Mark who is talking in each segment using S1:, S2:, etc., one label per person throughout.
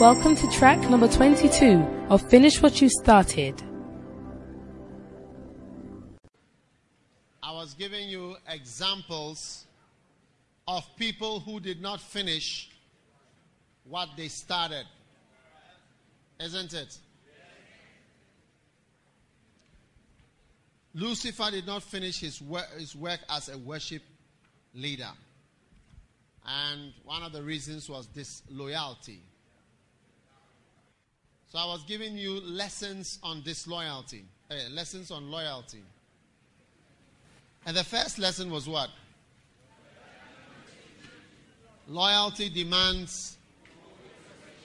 S1: Welcome to track number 22 of Finish What You Started.
S2: I was giving you examples of people who did not finish what they started. Isn't it? Lucifer did not finish his work, his work as a worship leader. And one of the reasons was disloyalty. So I was giving you lessons on disloyalty, eh, lessons on loyalty. And the first lesson was what? Loyalty demands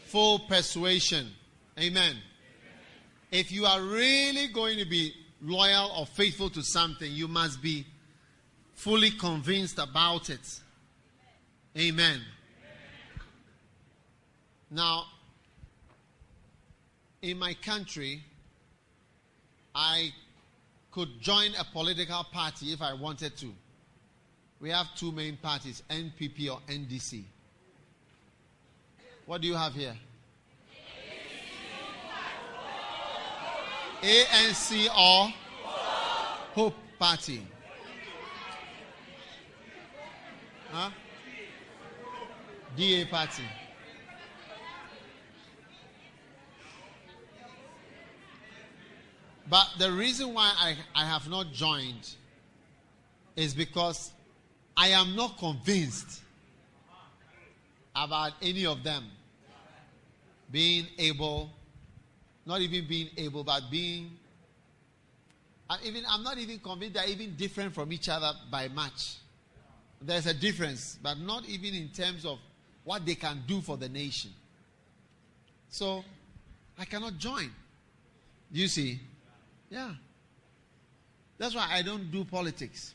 S2: full persuasion. Amen. If you are really going to be loyal or faithful to something, you must be fully convinced about it. Amen. Now, in my country, I could join a political party if I wanted to. We have two main parties, NPP or NDC. What do you have here? ANC or COPE Party. Huh? DA Party. But the reason why I, I have not joined is because I am not convinced about any of them being able, not even being able, but being. I'm, even, I'm not even convinced they're even different from each other by much. There's a difference, but not even in terms of what they can do for the nation. So, I cannot join. You see? Yeah. That's why I don't do politics.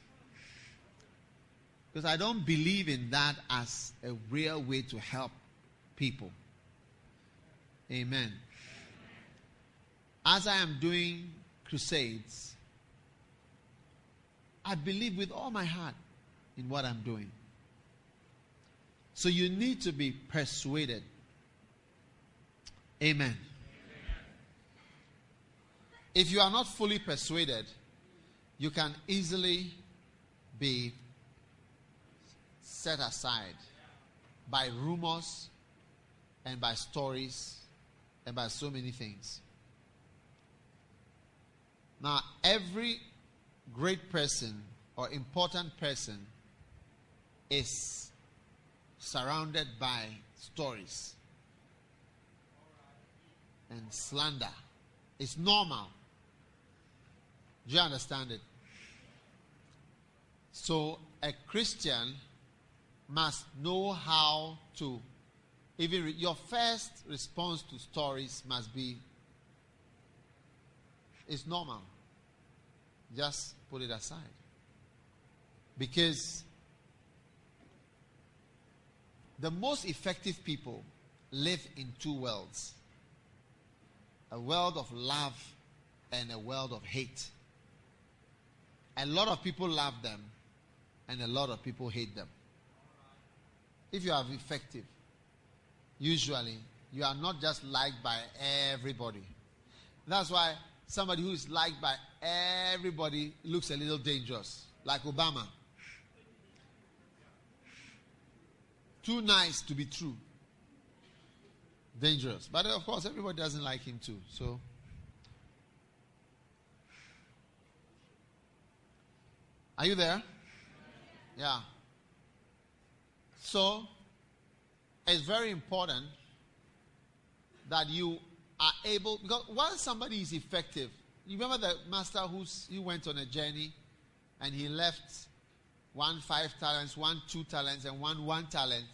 S2: Because I don't believe in that as a real way to help people. Amen. As I am doing crusades, I believe with all my heart in what I'm doing. So you need to be persuaded. Amen. If you are not fully persuaded, you can easily be set aside by rumors and by stories and by so many things. Now, every great person or important person is surrounded by stories and slander. It's normal. Do you understand it? So, a Christian must know how to even re- your first response to stories must be it's normal. Just put it aside. Because the most effective people live in two worlds a world of love and a world of hate a lot of people love them and a lot of people hate them if you are effective, usually you are not just liked by everybody. That's why somebody who is liked by everybody looks a little dangerous, like Obama. Too nice to be true. Dangerous. But of course, everybody doesn't like him too. So. Are you there? Yeah. So, it's very important that you are able, because once somebody is effective, you remember the master who's, he went on a journey and he left one five talents, one two talents, and one one talent.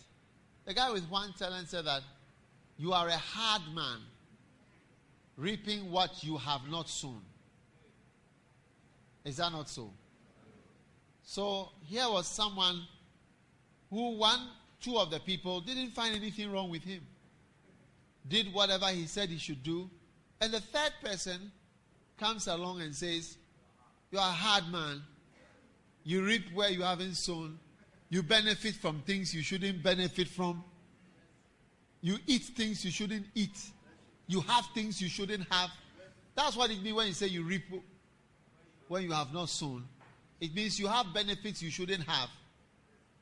S2: The guy with one talent said that you are a hard man, reaping what you have not sown. Is that not so? So here was someone who one, two of the people didn't find anything wrong with him, did whatever he said he should do. And the third person comes along and says, You are a hard man. You reap where you haven't sown. You benefit from things you shouldn't benefit from. You eat things you shouldn't eat. You have things you shouldn't have. That's what it means when you say you reap when you have not sown. It means you have benefits you shouldn't have.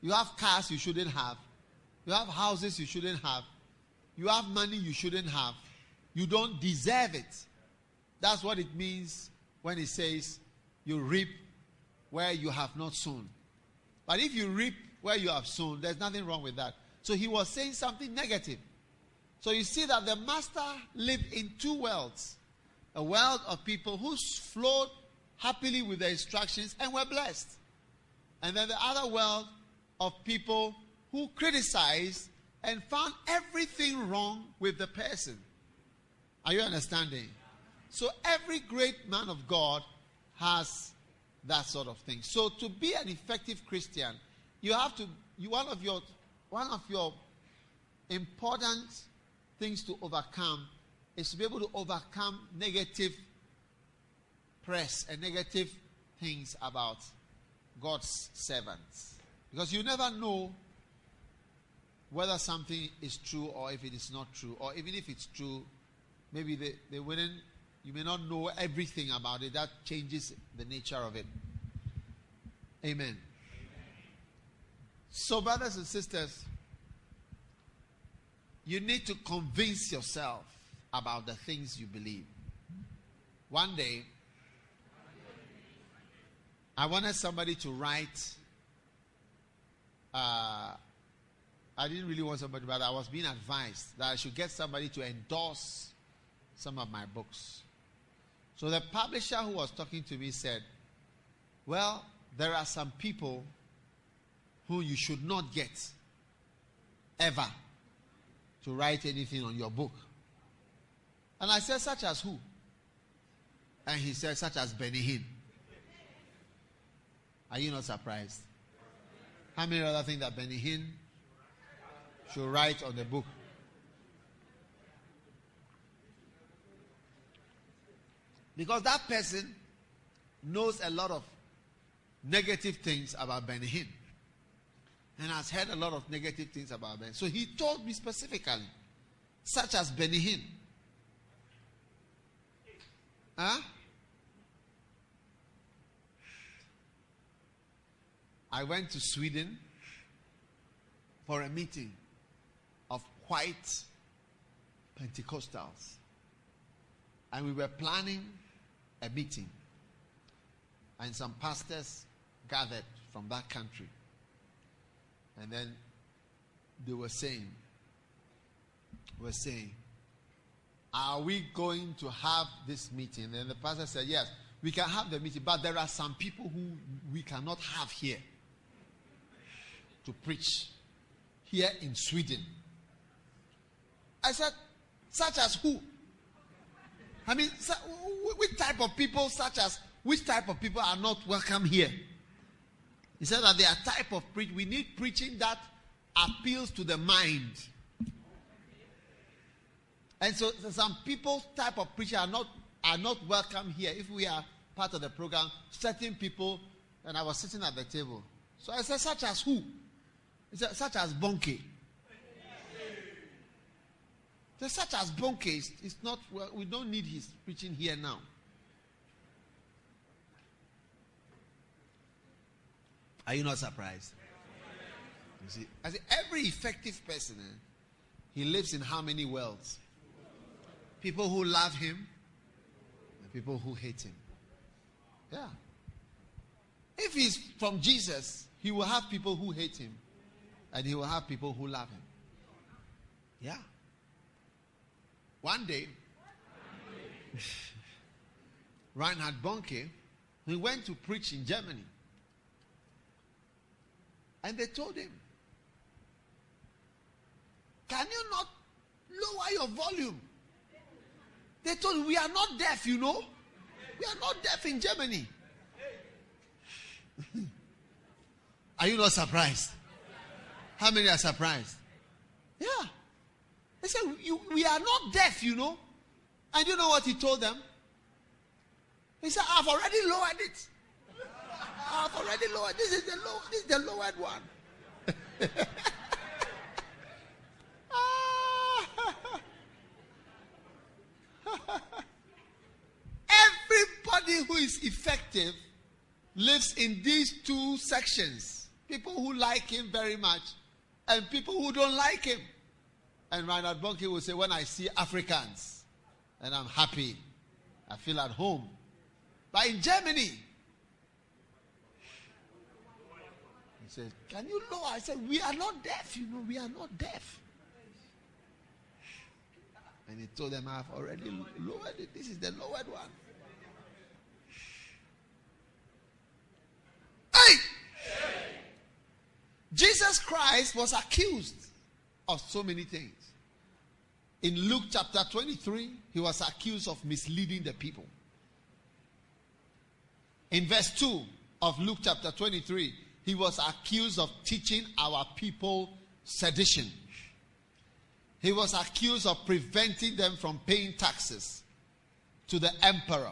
S2: You have cars you shouldn't have. You have houses you shouldn't have. You have money you shouldn't have. You don't deserve it. That's what it means when it says you reap where you have not sown. But if you reap where you have sown, there's nothing wrong with that. So he was saying something negative. So you see that the master lived in two worlds a world of people who flowed happily with the instructions and were blessed. And then the other world of people who criticized and found everything wrong with the person. Are you understanding? So every great man of God has that sort of thing. So to be an effective Christian, you have to you one of your one of your important things to overcome is to be able to overcome negative press and negative things about God's servants. Because you never know whether something is true or if it is not true, or even if it's true, maybe they, they wouldn't, you may not know everything about it. That changes the nature of it. Amen. Amen. So, brothers and sisters, you need to convince yourself about the things you believe. One day, I wanted somebody to write. Uh, I didn't really want somebody, but I was being advised that I should get somebody to endorse some of my books. So the publisher who was talking to me said, Well, there are some people who you should not get ever to write anything on your book. And I said, Such as who? And he said, Such as Benny Hinn. Are you not surprised? How many other things that Benny Hinn should write on the book? Because that person knows a lot of negative things about Benny Hinn and has heard a lot of negative things about Ben. So he told me specifically, such as Benny Hinn. Huh? I went to Sweden for a meeting of white Pentecostals. And we were planning a meeting. And some pastors gathered from that country. And then they were saying, were saying, are we going to have this meeting? And the pastor said, yes, we can have the meeting, but there are some people who we cannot have here to preach here in Sweden. I said, such as who? I mean, which type of people, such as which type of people are not welcome here? He said that there are type of preach. We need preaching that appeals to the mind. And so, so some people's type of preaching are not are not welcome here. If we are part of the program, certain people, and I was sitting at the table. So I said, such as who? Such as Bonnke. So such as Bonnke is, is not well, we don't need his preaching here now. Are you not surprised? You see, I every effective person, eh, he lives in how many worlds? People who love him and people who hate him. Yeah. If he's from Jesus, he will have people who hate him and he will have people who love him. Yeah. One day, Reinhard Bonnke, he went to preach in Germany. And they told him, Can you not lower your volume? They told him, We are not deaf, you know. We are not deaf in Germany. are you not surprised? How many are surprised? Yeah. They said, We are not deaf, you know. And you know what he told them? He said, I've already lowered it. I've already lowered. This is the low, this is the lowered one. Everybody who is effective lives in these two sections. People who like him very much and people who don't like him. And Reinhard Bonnke will say, When I see Africans, and I'm happy, I feel at home. But in Germany, he said, Can you lower? I said, We are not deaf, you know, we are not deaf. And he told them, I've already lowered it. This is the lowered one. Hey! Jesus Christ was accused of so many things. In Luke chapter 23, he was accused of misleading the people. In verse 2 of Luke chapter 23, he was accused of teaching our people sedition. He was accused of preventing them from paying taxes to the emperor.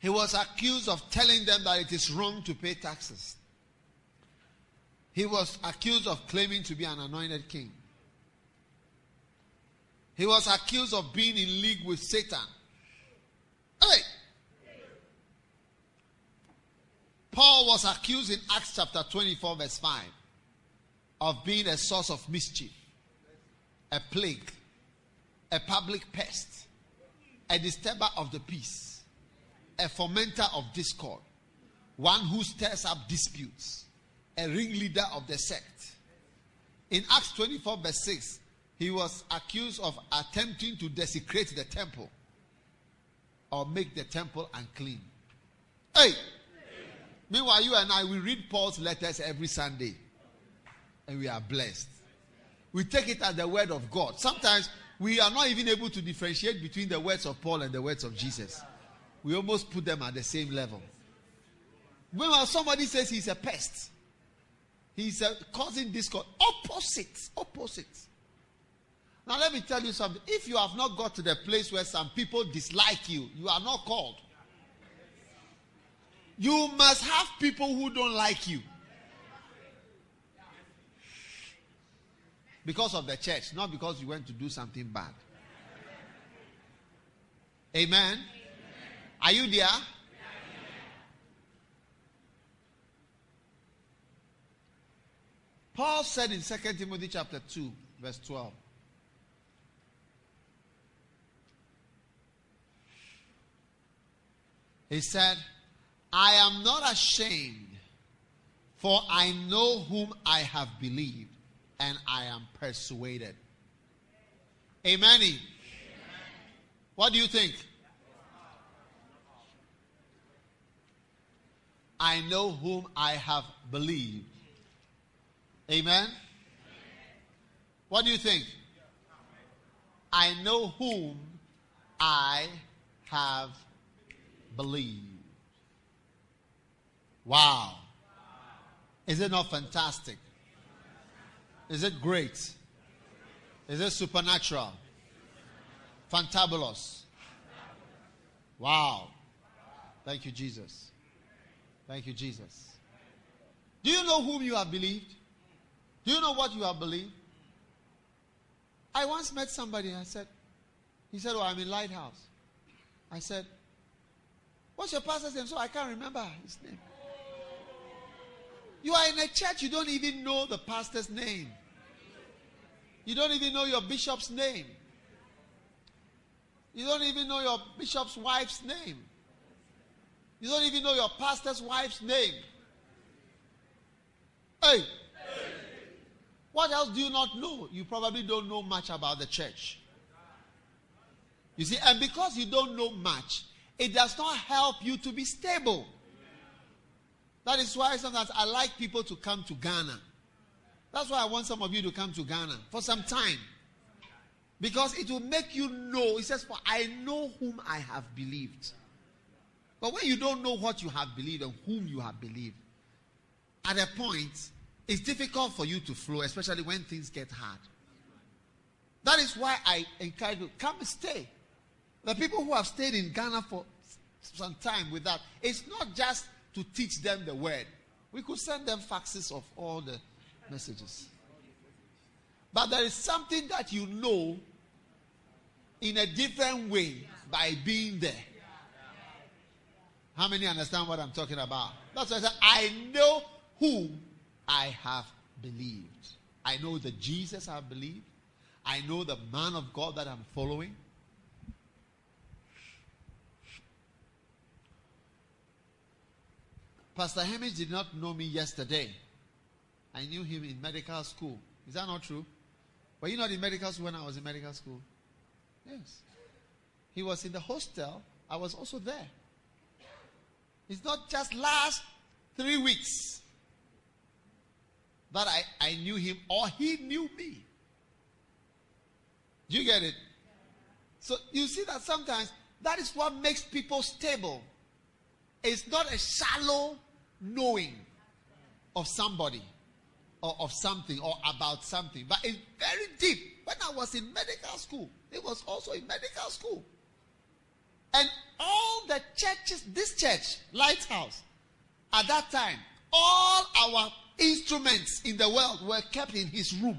S2: He was accused of telling them that it is wrong to pay taxes. He was accused of claiming to be an anointed king. He was accused of being in league with Satan. Hey! Paul was accused in Acts chapter 24, verse 5, of being a source of mischief, a plague, a public pest, a disturber of the peace a fomenter of discord, one who stirs up disputes, a ringleader of the sect. In Acts 24, verse 6, he was accused of attempting to desecrate the temple or make the temple unclean. Hey! Meanwhile, you and I, we read Paul's letters every Sunday and we are blessed. We take it as the word of God. Sometimes we are not even able to differentiate between the words of Paul and the words of Jesus we almost put them at the same level. When somebody says he's a pest, he's a, causing discord. Opposite, opposite. Now let me tell you something. If you have not got to the place where some people dislike you, you are not called. You must have people who don't like you. Because of the church, not because you went to do something bad. Amen. Are you there? Paul said in 2 Timothy chapter 2, verse 12. He said, I am not ashamed, for I know whom I have believed, and I am persuaded. Amen. Amen. What do you think? I know whom I have believed. Amen? What do you think? I know whom I have believed. Wow. Is it not fantastic? Is it great? Is it supernatural? Fantabulous. Wow. Thank you, Jesus. Thank you, Jesus. Do you know whom you have believed? Do you know what you have believed? I once met somebody, and I said, he said, Oh, I'm in Lighthouse. I said, What's your pastor's name? So I can't remember his name. You are in a church, you don't even know the pastor's name. You don't even know your bishop's name. You don't even know your bishop's wife's name. You don't even know your pastor's wife's name. Hey. What else do you not know? You probably don't know much about the church. You see, and because you don't know much, it does not help you to be stable. That is why sometimes I like people to come to Ghana. That's why I want some of you to come to Ghana for some time. Because it will make you know. He says, For I know whom I have believed. But when you don't know what you have believed and whom you have believed, at a point, it's difficult for you to flow, especially when things get hard. That is why I encourage you come stay. The people who have stayed in Ghana for some time with that, it's not just to teach them the word. We could send them faxes of all the messages. But there is something that you know in a different way by being there. How many understand what I'm talking about? That's why I said, I know who I have believed. I know the Jesus I believe. I know the man of God that I'm following. Pastor Hamish did not know me yesterday. I knew him in medical school. Is that not true? Were you not in medical school when I was in medical school? Yes. He was in the hostel. I was also there. It's not just last three weeks that I, I knew him or he knew me. Do you get it? So you see that sometimes that is what makes people stable. It's not a shallow knowing of somebody or of something or about something, but it's very deep. When I was in medical school, it was also in medical school. And all the churches, this church, Lighthouse, at that time, all our instruments in the world were kept in his room.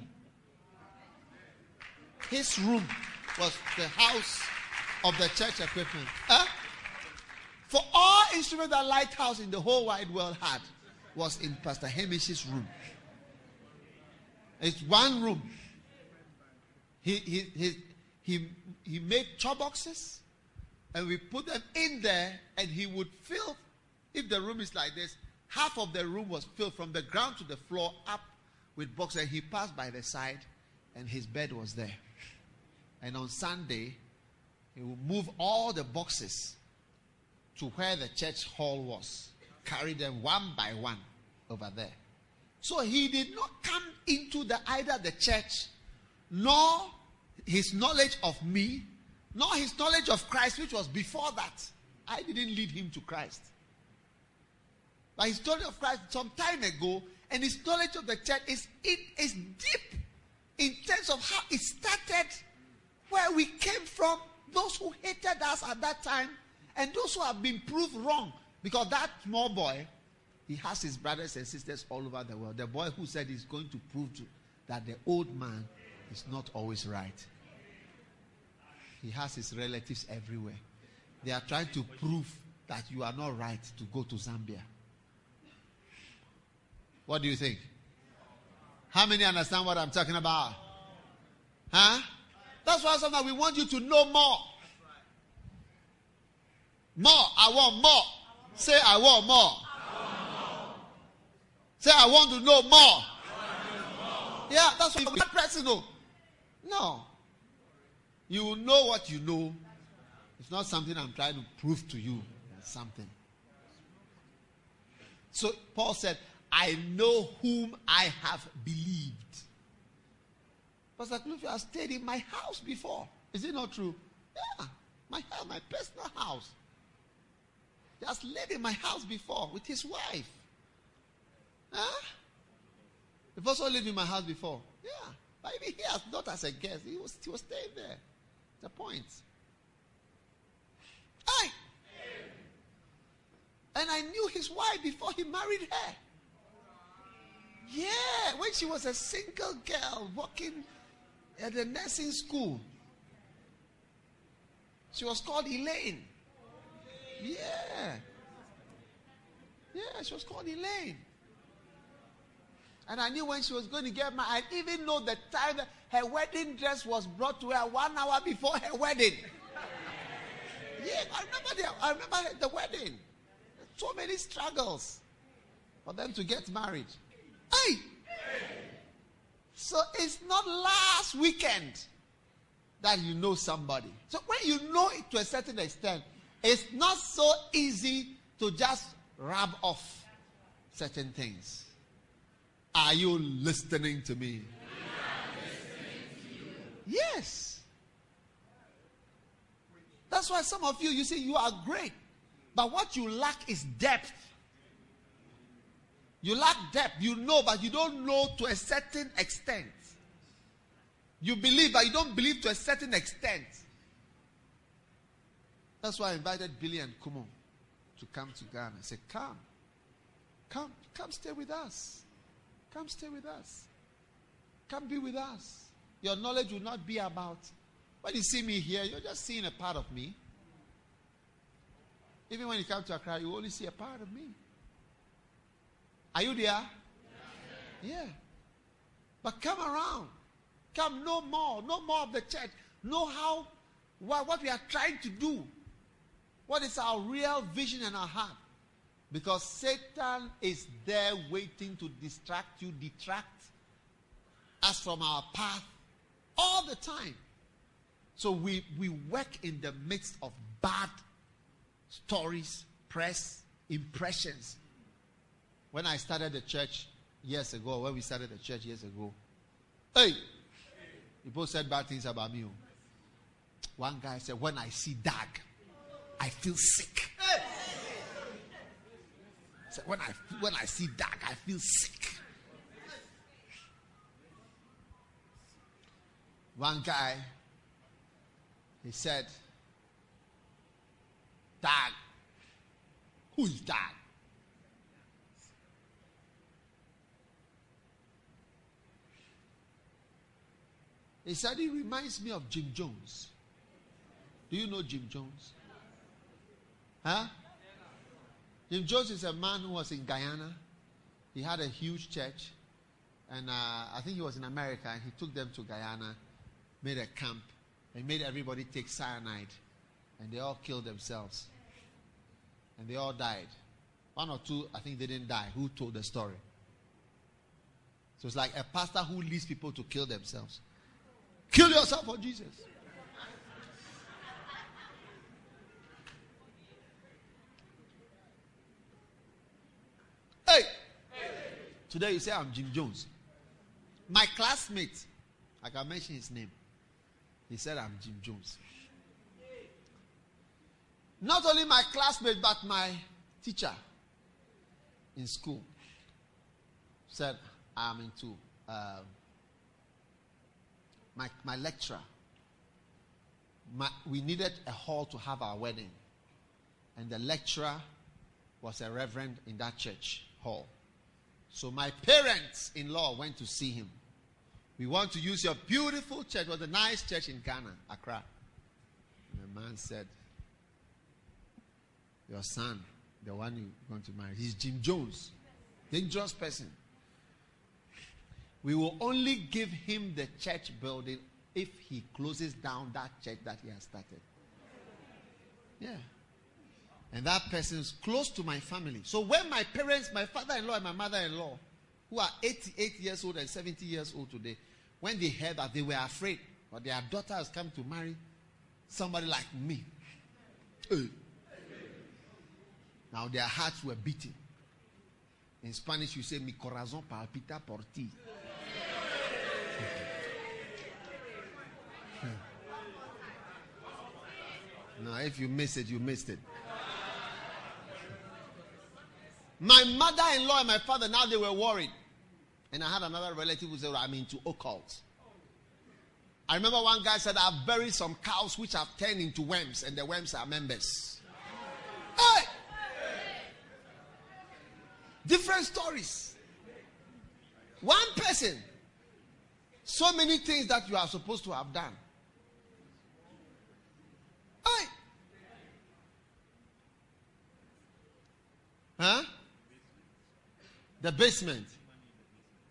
S2: His room was the house of the church equipment. Huh? For all instruments that Lighthouse in the whole wide world had was in Pastor Hamish's room. It's one room. He, he, he, he, he made chop boxes and we put them in there and he would fill, if the room is like this, half of the room was filled from the ground to the floor up with boxes. And he passed by the side and his bed was there. And on Sunday, he would move all the boxes to where the church hall was, carry them one by one over there. So he did not come into the either the church nor his knowledge of me, nor his knowledge of Christ, which was before that. I didn't lead him to Christ. But his knowledge of Christ some time ago, and his knowledge of the church is it is deep in terms of how it started, where we came from, those who hated us at that time, and those who have been proved wrong. Because that small boy he has his brothers and sisters all over the world. The boy who said he's going to prove to, that the old man is not always right. He has his relatives everywhere. They are trying to prove that you are not right to go to Zambia. What do you think? How many understand what I'm talking about? Huh? That's why sometimes we want you to know more. More. I want more. Say, I want more. Say, I want to know more. Yeah, that's what we're. No. You know what you know. It's not something I'm trying to prove to you. It's something. So Paul said, I know whom I have believed. Pastor Cliff, you have stayed in my house before. Is it not true? Yeah. My house, my personal house. He has lived in my house before with his wife. Huh? You've also lived in my house before. Yeah. But even he has not as a guest. He was, he was staying there. The point. Hey! And I knew his wife before he married her. Yeah, when she was a single girl working at the nursing school. She was called Elaine. Yeah. Yeah, she was called Elaine. And I knew when she was going to get married. I even know the time that her wedding dress was brought to her one hour before her wedding. yeah, I remember the, I remember the wedding. So many struggles for them to get married. Hey! So it's not last weekend that you know somebody. So when you know it to a certain extent, it's not so easy to just rub off certain things. Are you listening to me? Yes. That's why some of you, you say you are great. But what you lack is depth. You lack depth. You know, but you don't know to a certain extent. You believe, but you don't believe to a certain extent. That's why I invited Billy and Kumo to come to Ghana. I said, Come. Come. Come stay with us. Come stay with us. Come be with us. Your knowledge will not be about. When you see me here, you're just seeing a part of me. Even when you come to Accra, you only see a part of me. Are you there? Yeah. But come around. Come know more. Know more of the church. Know how what, what we are trying to do. What is our real vision and our heart? Because Satan is there waiting to distract you, detract us from our path all the time. So we, we work in the midst of bad stories, press, impressions. When I started the church years ago, when we started the church years ago, hey, people said bad things about me. Oh. One guy said, When I see Dag, I feel sick. So when I when I see Dag, I feel sick. One guy, he said, Dag. Who is Dag? He said he reminds me of Jim Jones. Do you know Jim Jones? Huh? Jim Jones is a man who was in Guyana. He had a huge church. And uh, I think he was in America. And he took them to Guyana, made a camp, and made everybody take cyanide. And they all killed themselves. And they all died. One or two, I think they didn't die. Who told the story? So it's like a pastor who leads people to kill themselves. Kill yourself for Jesus. Hey! Today you say I'm Jim Jones. My classmate, I can mention his name. He said I'm Jim Jones. Not only my classmate, but my teacher in school said I'm into uh, my, my lecturer. My, we needed a hall to have our wedding. And the lecturer was a reverend in that church hall. So my parents in law went to see him. We want to use your beautiful church. It was a nice church in Ghana, Accra. And the man said, Your son, the one you want to marry, he's Jim Jones. Dangerous person. We will only give him the church building if he closes down that church that he has started. Yeah. And that person is close to my family. So when my parents, my father in law and my mother in law, who are 88 years old and 70 years old today, when they heard that, they were afraid. But their daughter has come to marry somebody like me. Now their hearts were beating. In Spanish, you say, Mi corazón palpita por ti. No, if you miss it, you missed it. My mother in law and my father, now they were worried. And I had another relative who said, I'm into occult. I remember one guy said, I've buried some cows which have turned into worms, and the worms are members. Hey! Different stories. One person. So many things that you are supposed to have done. Hey! Huh? The basement.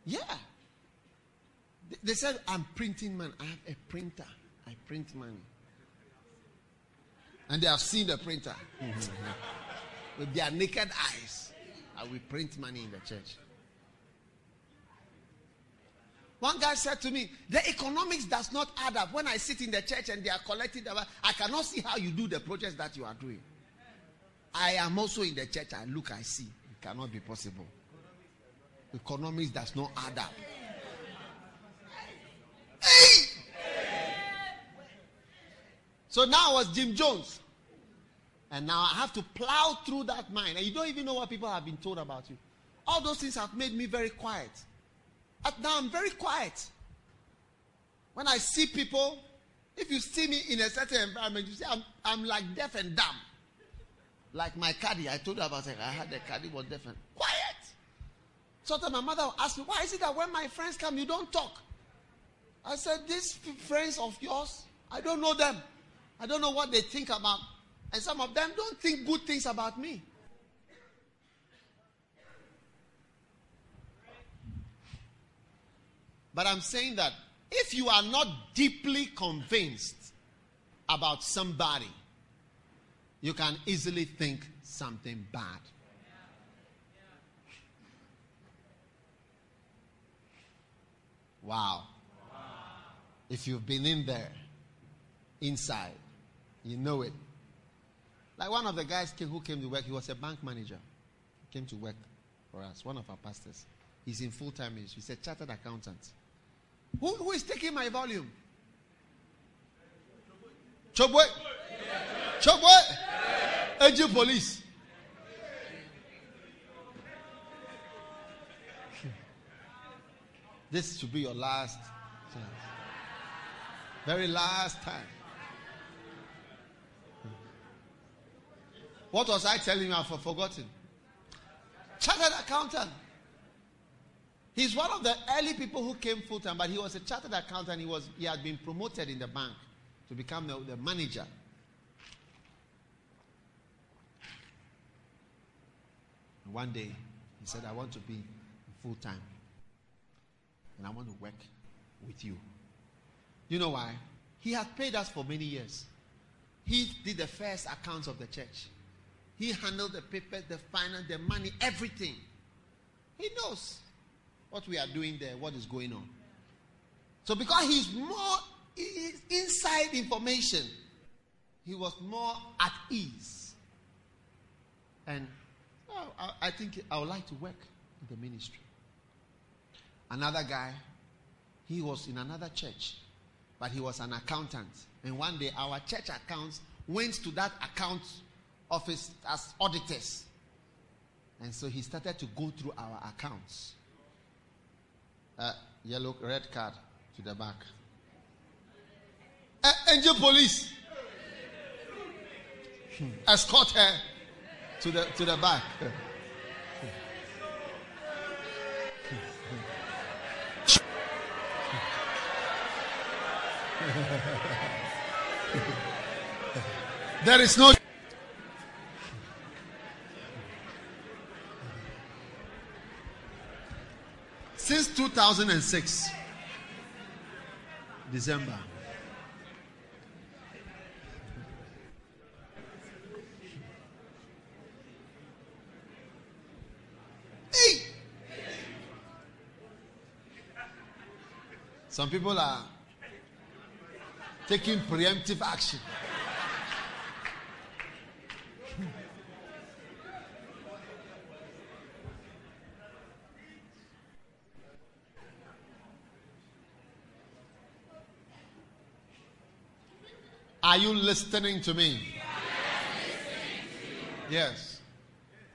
S2: Yeah. They said, I'm printing money. I have a printer. I print money. And they have seen the printer with their naked eyes. I will print money in the church. One guy said to me, The economics does not add up. When I sit in the church and they are collecting, the, I cannot see how you do the projects that you are doing. I am also in the church. I look, I see. It cannot be possible. Economics does not add up. Hey! So now I was Jim Jones. And now I have to plow through that mind. And you don't even know what people have been told about you. All those things have made me very quiet. But now I'm very quiet. When I see people, if you see me in a certain environment, you see I'm, I'm like deaf and dumb. Like my caddy, I told you about it. I had a caddy was deaf and quiet. So my mother asked me, why is it that when my friends come, you don't talk? I said, These friends of yours, I don't know them. I don't know what they think about. And some of them don't think good things about me. But I'm saying that if you are not deeply convinced about somebody, you can easily think something bad. Wow. If you've been in there, inside, you know it. Like one of the guys came, who came to work, he was a bank manager. He came to work for us, one of our pastors. He's in full time ministry. He's a chartered accountant. Who, who is taking my volume? Chobwe? Chobwe? Agent police. This should be your last chance. Very last time. What was I telling you? I've forgotten. Chartered accountant. He's one of the early people who came full time, but he was a chartered accountant. He was he had been promoted in the bank to become the, the manager. One day he said, I want to be full time. And I want to work with you. You know why? He has paid us for many years. He did the first accounts of the church. He handled the papers, the finance, the money, everything. He knows what we are doing there, what is going on. So, because he's more inside information, he was more at ease. And oh, I, I think I would like to work in the ministry. Another guy, he was in another church, but he was an accountant. And one day, our church accounts went to that account office as auditors. And so he started to go through our accounts. Uh, yellow, red card to the back. Uh, angel police. Hmm. Escort her to the to the back. there is no Since 2006, December. Hey! Some people are taking preemptive action. Are you listening to me? Yes.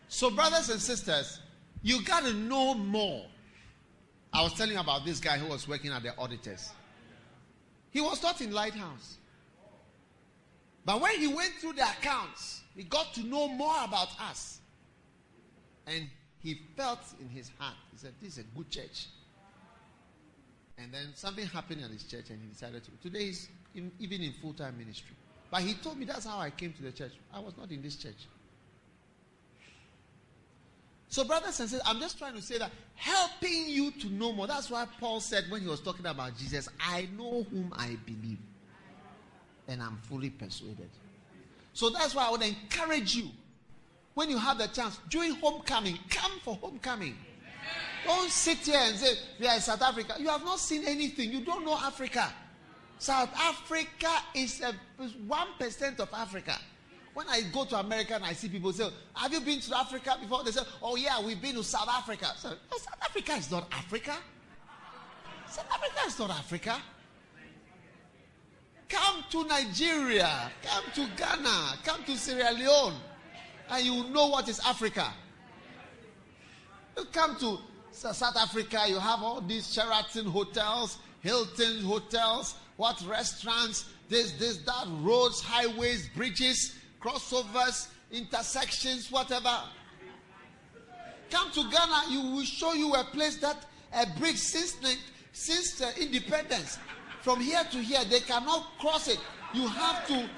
S2: So, brothers and sisters, you got to know more. I was telling about this guy who was working at the auditors. He was not in Lighthouse. But when he went through the accounts, he got to know more about us. And he felt in his heart, he said, This is a good church. And then something happened at his church, and he decided to. Today in, even in full time ministry. But he told me that's how I came to the church. I was not in this church. So, brothers and sisters, I'm just trying to say that helping you to know more. That's why Paul said when he was talking about Jesus, I know whom I believe, and I'm fully persuaded. So that's why I would encourage you when you have the chance during homecoming, come for homecoming. Don't sit here and say, We are in South Africa. You have not seen anything, you don't know Africa. South Africa is a one percent of Africa. When I go to America and I see people say, "Have you been to Africa before?" They say, "Oh yeah, we've been to South Africa." So South Africa is not Africa. South Africa is not Africa. Come to Nigeria, come to Ghana, come to Sierra Leone, and you know what is Africa. You come to South Africa, you have all these Sheraton hotels, Hilton hotels, what restaurants, this, this, that, roads, highways, bridges, crossovers, intersections, whatever. Come to Ghana, you will show you a place that a bridge since since uh, independence From here to here, they cannot cross it. You have to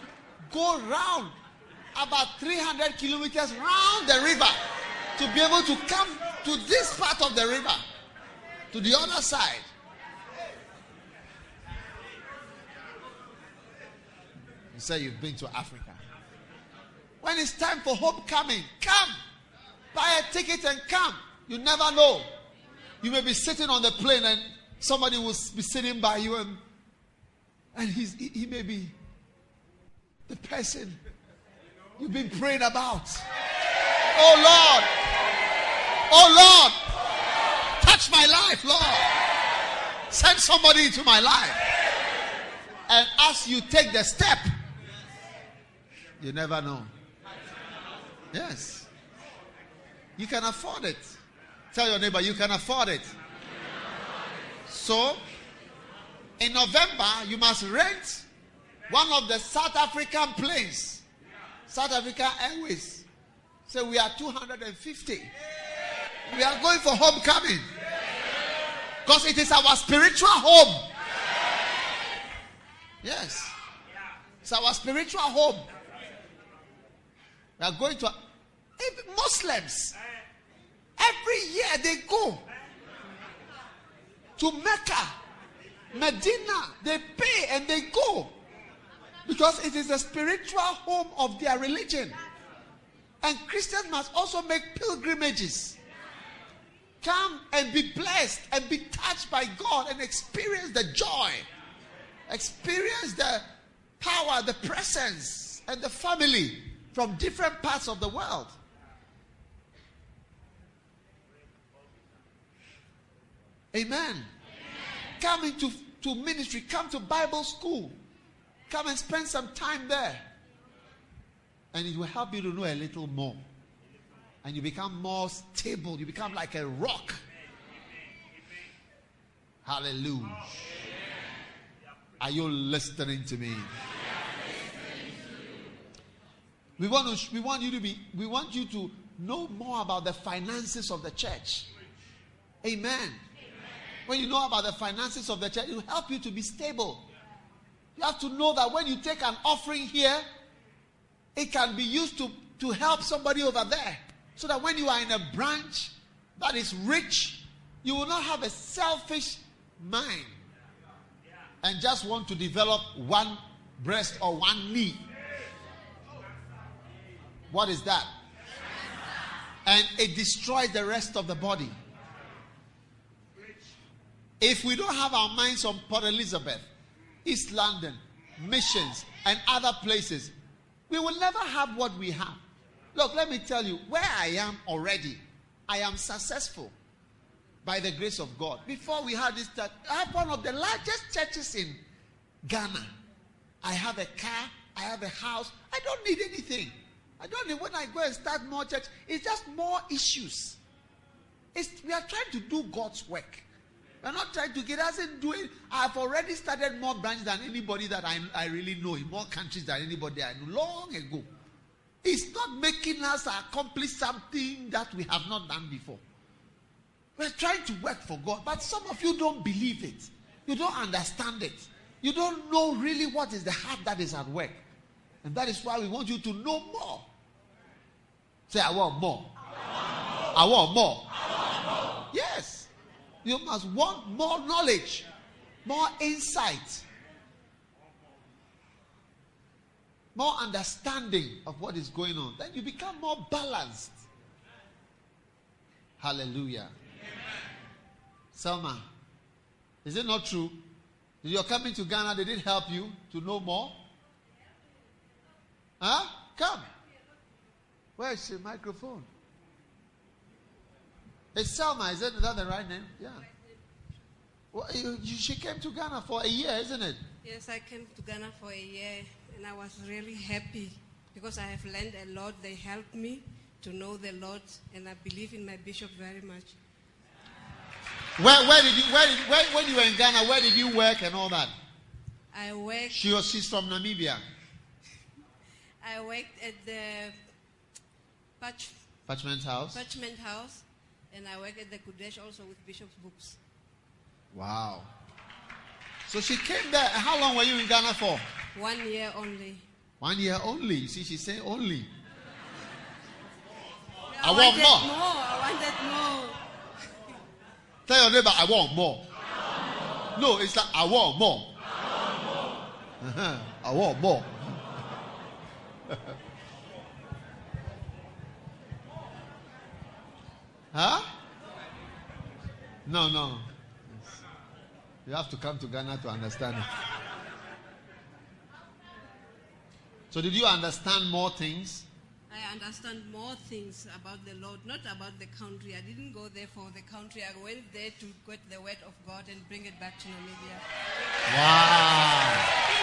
S2: go round about 300 kilometers round the river to be able to come to this part of the river, to the other side. You say you've been to Africa. When it's time for homecoming, come. Buy a ticket and come. You never know. You may be sitting on the plane and somebody will be sitting by you and, and he's, he, he may be the person you've been praying about. Oh Lord. Oh Lord. Touch my life, Lord. Send somebody into my life. And as you take the step, you never know. Yes. You can afford it. Tell your neighbor, you can afford it. So, in November, you must rent one of the South African planes, South Africa Airways. So we are 250. We are going for homecoming. Because it is our spiritual home. Yes. It's our spiritual home. We are going to Muslims. Every year they go to Mecca, Medina. They pay and they go because it is the spiritual home of their religion. And Christians must also make pilgrimages. Come and be blessed and be touched by God and experience the joy, experience the power, the presence, and the family from different parts of the world. Amen. Amen. Come into to ministry, come to Bible school, come and spend some time there. And it will help you to know a little more. And you become more stable. You become like a rock. Hallelujah. Are you listening to me? We want to we want you to be we want you to know more about the finances of the church. Amen. When you know about the finances of the church, it will help you to be stable. You have to know that when you take an offering here, it can be used to, to help somebody over there. So that when you are in a branch that is rich, you will not have a selfish mind and just want to develop one breast or one knee. What is that? And it destroys the rest of the body. If we don't have our minds on Port Elizabeth, East London, missions, and other places, we will never have what we have. Look, let me tell you, where I am already, I am successful by the grace of God. Before we had this, I have one of the largest churches in Ghana. I have a car, I have a house, I don't need anything. I don't need when I go and start more church, it's just more issues. It's, we are trying to do God's work. We're not trying to get us in doing. I've already started more branches than anybody that I, I really know in more countries than anybody I know long ago. It's not making us accomplish something that we have not done before. We're trying to work for God, but some of you don't believe it. You don't understand it. You don't know really what is the heart that is at work. And that is why we want you to know more. Say, I want more. I want more. Yes. You must want more knowledge, more insight, more understanding of what is going on. Then you become more balanced. Hallelujah. Selma, is it not true? You're coming to Ghana, they did help you to know more? Huh? Come. Where's the microphone? It's Selma, is that, the right name? Yeah. Well, you, you, she came to Ghana for a year, isn't it?
S3: Yes, I came to Ghana for a year and I was really happy because I have learned a lot. They helped me to know the Lord and I believe in my bishop very much.
S2: Where, where did you, where, did, where, when you were in Ghana, where did you work and all that?
S3: I worked.
S2: She was, she's from Namibia.
S3: I worked at the
S2: Parchment House.
S3: Parchment House, and I work at the Qodesh also with Bishop's Books.
S2: Wow. So she came there. How long were you in Ghana for?
S3: One year only.
S2: One year only. You see, she saying only.
S3: I,
S2: I want more.
S3: more. I wanted more.
S2: Tell your neighbor, I want more. No, it's like, I want more. Uh-huh. I want more. huh? No, no. You have to come to Ghana to understand it. So, did you understand more things?
S3: I understand more things about the Lord, not about the country. I didn't go there for the country. I went there to get the word of God and bring it back to Namibia.
S2: Wow.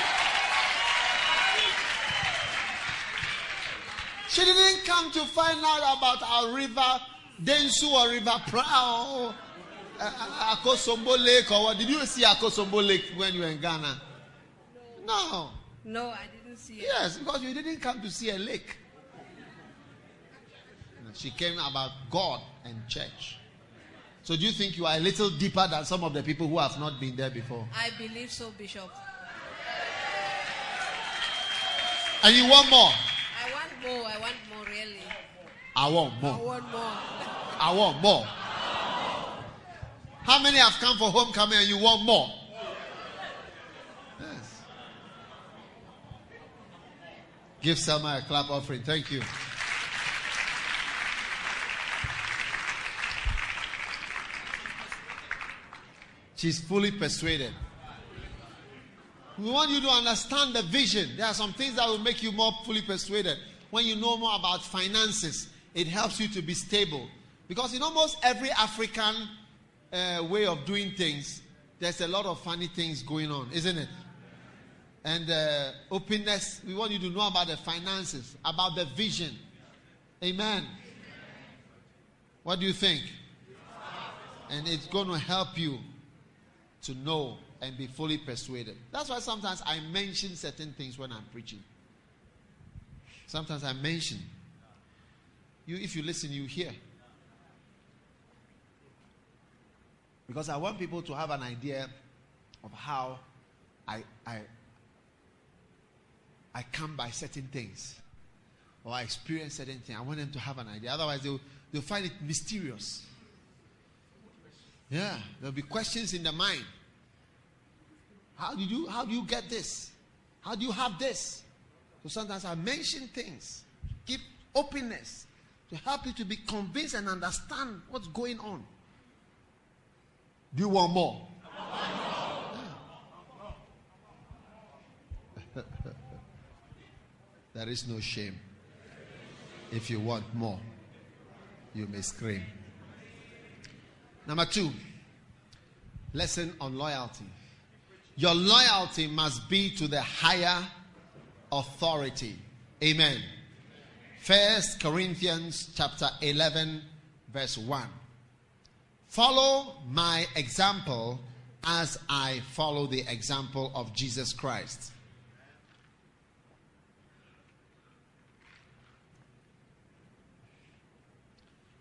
S2: She didn't come to find out about our river, Densu or River Prao, uh, Akosombo Lake, or what? Did you see Akosombo Lake when you were in Ghana? No.
S3: No, I didn't see it.
S2: Yes, because you didn't come to see a lake. She came about God and church. So do you think you are a little deeper than some of the people who have not been there before?
S3: I believe so, Bishop.
S2: And you want more?
S3: I want more. I want more, really.
S2: I want more.
S3: I want more.
S2: I want more. How many have come for homecoming and you want more? Yes. Give Selma a clap offering. Thank you. She's fully persuaded. We want you to understand the vision. There are some things that will make you more fully persuaded. When you know more about finances, it helps you to be stable. Because in almost every African uh, way of doing things, there's a lot of funny things going on, isn't it? And uh, openness, we want you to know about the finances, about the vision. Amen. What do you think? And it's going to help you to know and be fully persuaded. That's why sometimes I mention certain things when I'm preaching. Sometimes I mention. You, if you listen, you hear. Because I want people to have an idea of how I, I, I come by certain things or I experience certain things. I want them to have an idea. Otherwise, they'll, they'll find it mysterious. Yeah, there'll be questions in the mind. How do you how do you get this? How do you have this? So sometimes I mention things, give openness to help you to be convinced and understand what's going on. Do you want more? Yeah. there is no shame. If you want more, you may scream. Number two, lesson on loyalty. Your loyalty must be to the higher authority. Amen. First Corinthians chapter 11 verse 1. Follow my example as I follow the example of Jesus Christ.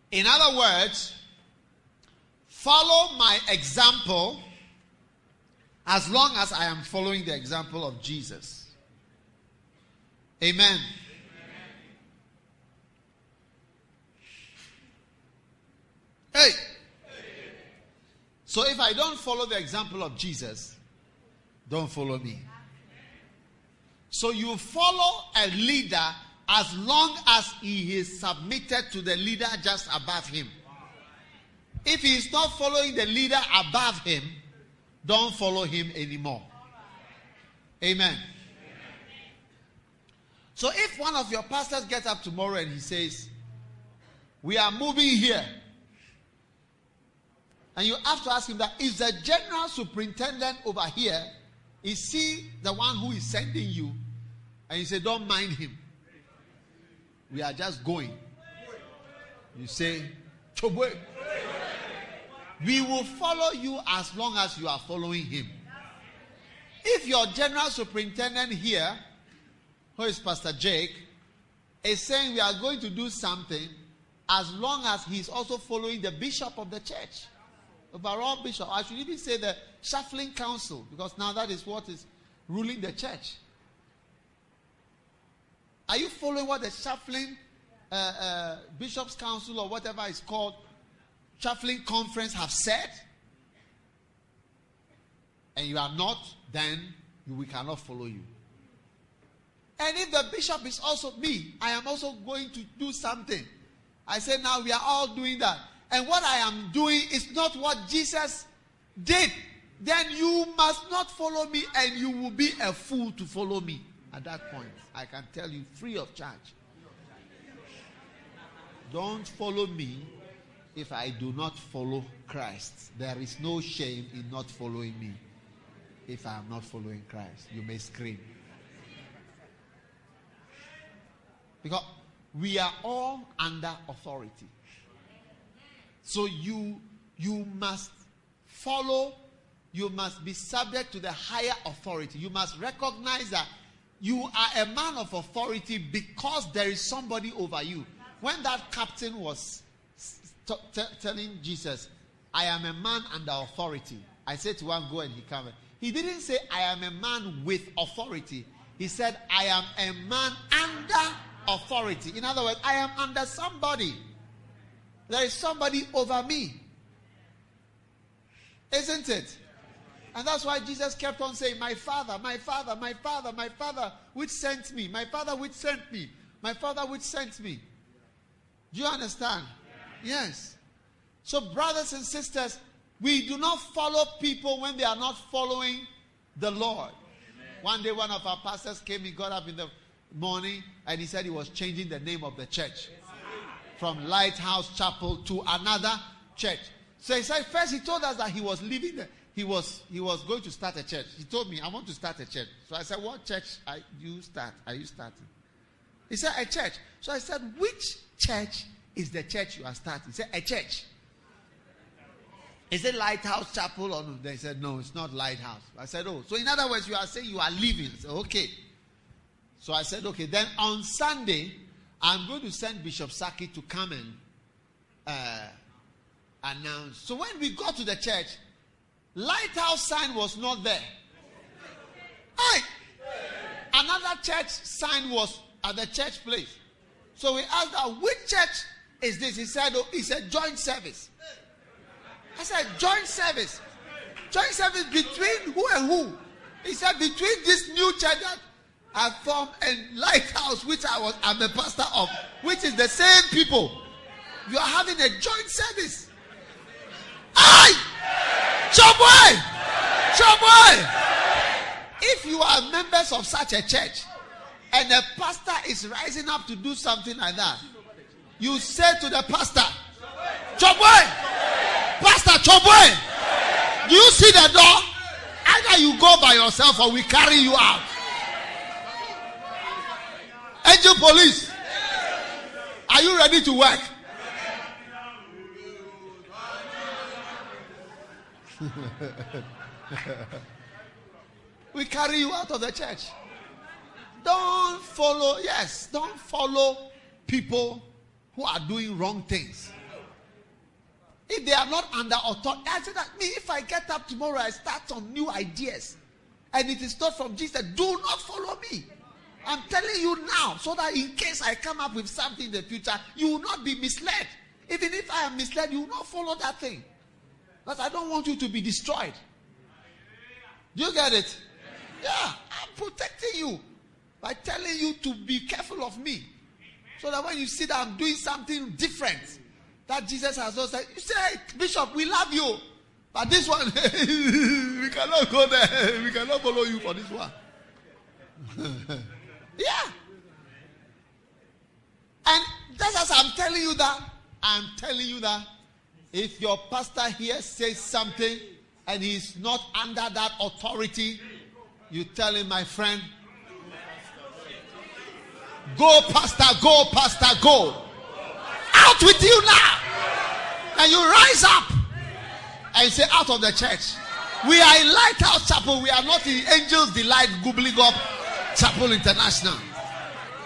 S2: In other words, follow my example as long as I am following the example of Jesus. Amen. Hey. So if I don't follow the example of Jesus, don't follow me. So you follow a leader as long as he is submitted to the leader just above him. If he is not following the leader above him, don't follow him anymore. Amen. So if one of your pastors gets up tomorrow and he says, We are moving here, and you have to ask him that is the general superintendent over here, is he the one who is sending you? And you say, Don't mind him. We are just going. You say, Chobwe. We will follow you as long as you are following him. If your general superintendent here, who is Pastor Jake, is saying we are going to do something, as long as he's also following the bishop of the church, overall bishop. I should even say the shuffling council because now that is what is ruling the church. Are you following what the shuffling uh, uh, bishops council or whatever is called shuffling conference have said? And you are not, then we cannot follow you. And if the bishop is also me, I am also going to do something. I say now we are all doing that. And what I am doing is not what Jesus did. Then you must not follow me and you will be a fool to follow me. At that point, I can tell you free of charge. Don't follow me if I do not follow Christ. There is no shame in not following me if I am not following Christ. You may scream. Because we are all under authority. So you you must follow, you must be subject to the higher authority. You must recognize that you are a man of authority because there is somebody over you. When that captain was t- t- telling Jesus, I am a man under authority, I said to one, go and he came. He didn't say, I am a man with authority. He said, I am a man under authority. In other words, I am under somebody. There is somebody over me. Isn't it? And that's why Jesus kept on saying, My Father, my Father, my Father, my Father, which sent me, my Father, which sent me, my Father, which sent me. Do you understand? Yes. So, brothers and sisters, we do not follow people when they are not following the Lord. One day, one of our pastors came, he got up in the morning and he said he was changing the name of the church from Lighthouse Chapel to another church. So he said, first he told us that he was leaving the, he was he was going to start a church. He told me, I want to start a church. So I said, What church are you start? Are you starting? He said, A church. So I said, Which church is the church you are starting? He said, A church. Is it Lighthouse Chapel or no? They said, No, it's not Lighthouse. I said, Oh, so in other words, you are saying you are leaving. I said, Okay. So I said, Okay, then on Sunday, I'm going to send Bishop Saki to come and uh, announce. So when we got to the church, lighthouse sign was not there. Hey! Another church sign was at the church place. So we asked her, which church is this? He said, oh, he said joint service. I said, joint service. Joint service between who and who? He said, between this new church that I formed a lighthouse, which I was I'm a pastor of, which is the same people. You are having a joint service. Aye! Chobway! Chobway! If you are members of such a church and the pastor is rising up to do something like that, you say to the pastor, Chobway! Pastor Chobway! Do you see the door? Either you go by yourself or we carry you out. Angel police, are you ready to work? we carry you out of the church. Don't follow, yes, don't follow people who are doing wrong things. If they are not under authority, I said that me, if I get up tomorrow, I start some new ideas, and it is not from Jesus, do not follow me. I'm telling you now, so that in case I come up with something in the future, you will not be misled. Even if I am misled, you will not follow that thing. But I don't want you to be destroyed. Do you get it? Yeah, I'm protecting you by telling you to be careful of me. So that when you see that I'm doing something different, that Jesus has also said, you say, Bishop, we love you. But this one, we cannot go there. We cannot follow you for this one. yeah. And just as I'm telling you that, I'm telling you that if your pastor here says something and he's not under that authority, you tell him, my friend, go, pastor, go, pastor, go. Out with you now. And you rise up and say, out of the church. We are in Lighthouse Chapel. We are not in Angels Delight Googling up Chapel International.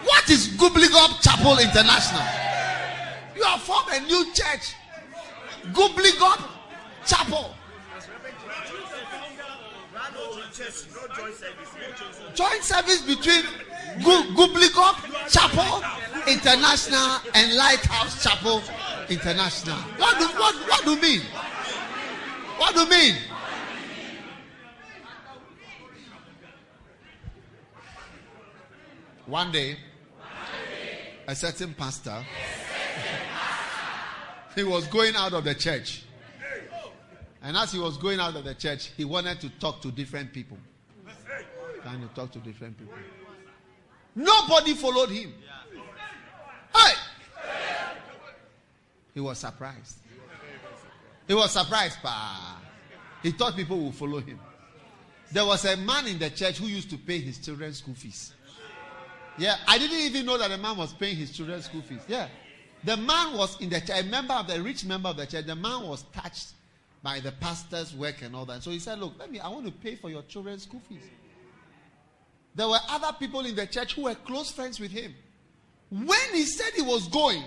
S2: What is Googling up Chapel International? You have formed a new church. Googling up chapel. Joint service between Gublikop Chapel International and Lighthouse Chapel International. What do, what, what do you mean? What do you mean? One day, a certain pastor, he was going out of the church. And as he was going out of the church, he wanted to talk to different people. Trying to talk to different people. Nobody followed him. Hey! He was surprised. He was surprised. Pa. He thought people would follow him. There was a man in the church who used to pay his children's school fees. Yeah, I didn't even know that the man was paying his children's school fees. Yeah. The man was in the church, a member of the rich member of the church. The man was touched by the pastor's work and all that. So he said, Look, let me, I want to pay for your children's school fees. There were other people in the church who were close friends with him. When he said he was going,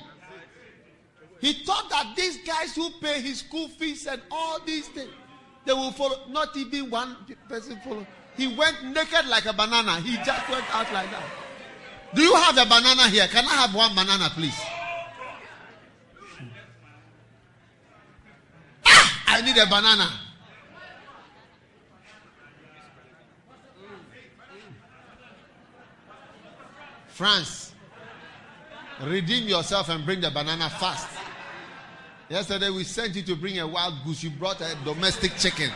S2: he thought that these guys who pay his school fees and all these things, they will follow. Not even one person followed. He went naked like a banana. He just went out like that. Do you have a banana here? Can I have one banana, please? Ah, I need a banana. France, redeem yourself and bring the banana fast. Yesterday we sent you to bring a wild goose. You brought a domestic chicken.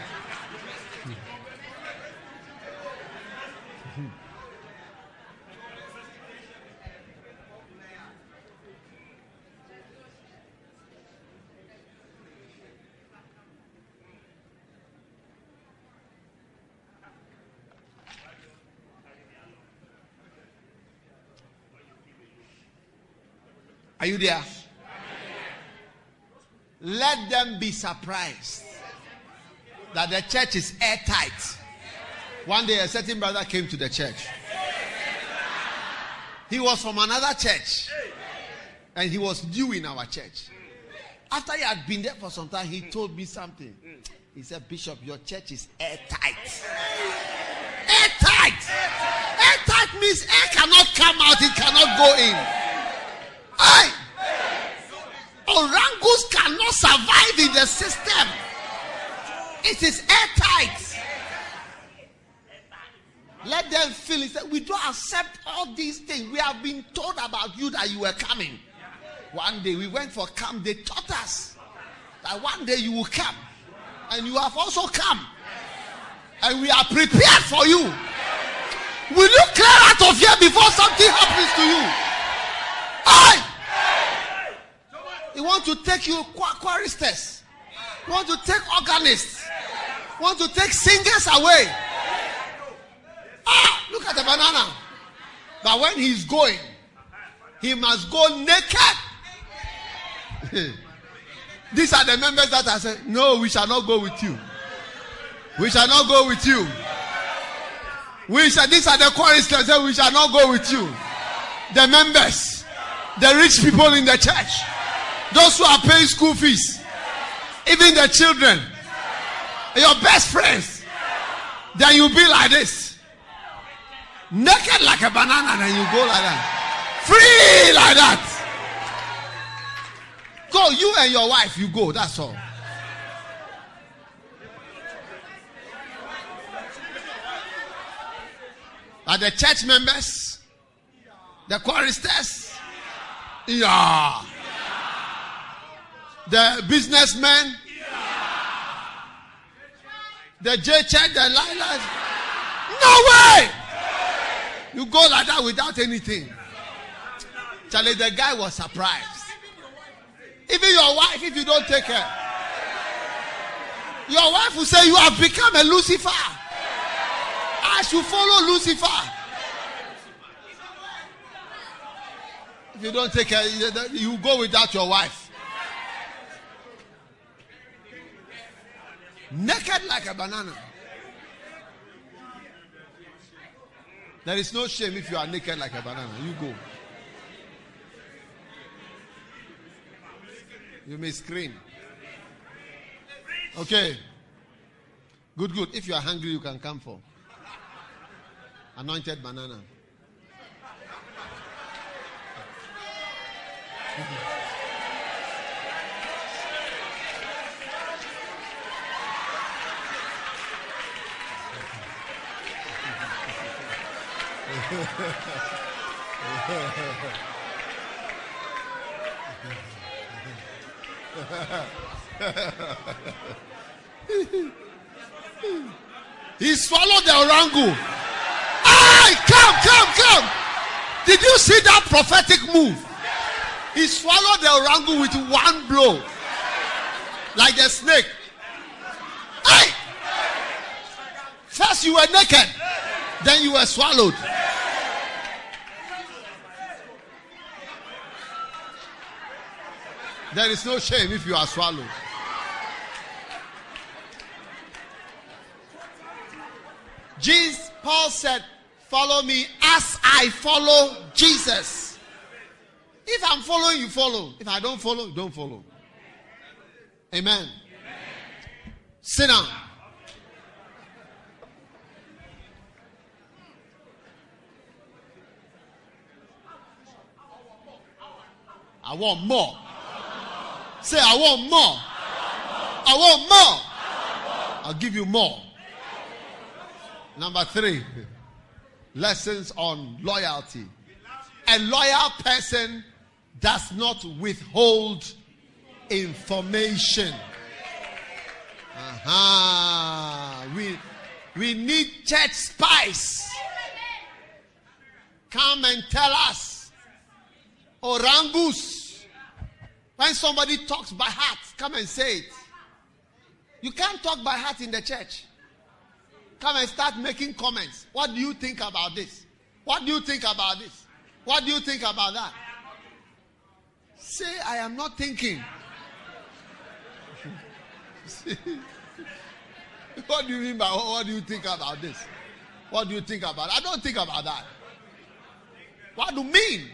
S2: Are you there? Let them be surprised that the church is airtight. One day, a certain brother came to the church. He was from another church and he was new in our church. After he had been there for some time, he told me something. He said, Bishop, your church is airtight. Airtight! Airtight means air cannot come out, it cannot go in. Orangus cannot survive in the system. It is airtight. Let them feel it. We don't accept all these things. We have been told about you that you were coming. One day we went for camp. They taught us that one day you will come. And you have also come. And we are prepared for you. Will you clear out of here before something happens to you? I he want to take you choristers. He want to take organists. He want to take singers away. Ah, look at the banana. But when he's going, he must go naked. These are the members that I said, No, we shall not go with you. We shall not go with you. We shall, these are the choristers that we shall not go with you. The members, the rich people in the church. Those who are paying school fees, even the children, your best friends, then you be like this. Naked like a banana, and you go like that. Free like that. Go, you and your wife, you go, that's all. Are the church members, the choristers, yeah the businessmen, the J Church, the Lilas. No way! You go like that without anything. Charlie, the guy was surprised. Even your wife, if you don't take care, your wife will say, You have become a Lucifer. I should follow Lucifer. If you don't take care, you go without your wife. Naked like a banana. There is no shame if you are naked like a banana. You go. You may scream. Okay. Good, good. If you are hungry, you can come for anointed banana. He swallowed the orangu. Hey, come, come, come. Did you see that prophetic move? He swallowed the orangu with one blow. Like a snake. Hey! First you were naked, then you were swallowed. There is no shame if you are swallowed. Jesus, Paul said, Follow me as I follow Jesus. If I'm following, you follow. If I don't follow, you don't follow. Amen. Amen. Sit down. I want more. Say, I want more. I want more. I'll give you more. Number three, lessons on loyalty. A loyal person does not withhold information. Uh-huh. We, we need church spies. Come and tell us. Orangus. When somebody talks by heart, come and say it. You can't talk by heart in the church. Come and start making comments. What do you think about this? What do you think about this? What do you think about that? Say, I am not thinking. what do you mean by what do you think about this? What do you think about? I don't think about that. What do you mean?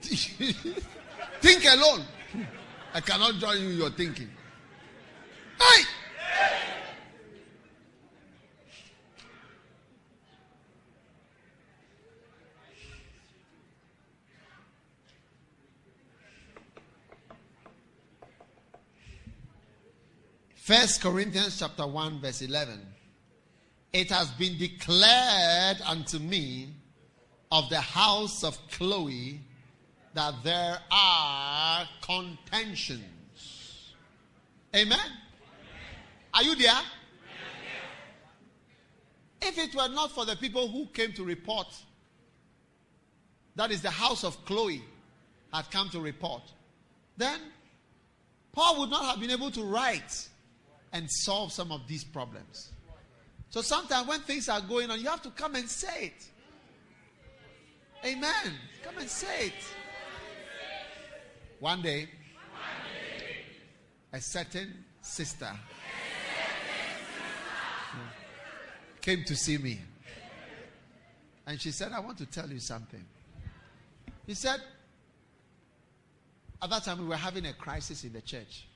S2: think alone. I cannot join you in your thinking. Hey! First Corinthians chapter 1 verse 11. It has been declared unto me of the house of Chloe that there are contentions. Amen. Are you there? If it were not for the people who came to report, that is the house of Chloe had come to report, then Paul would not have been able to write and solve some of these problems. So sometimes when things are going on, you have to come and say it. Amen. Come and say it. One day, a certain sister came to see me. And she said, I want to tell you something. He said, at that time we were having a crisis in the church.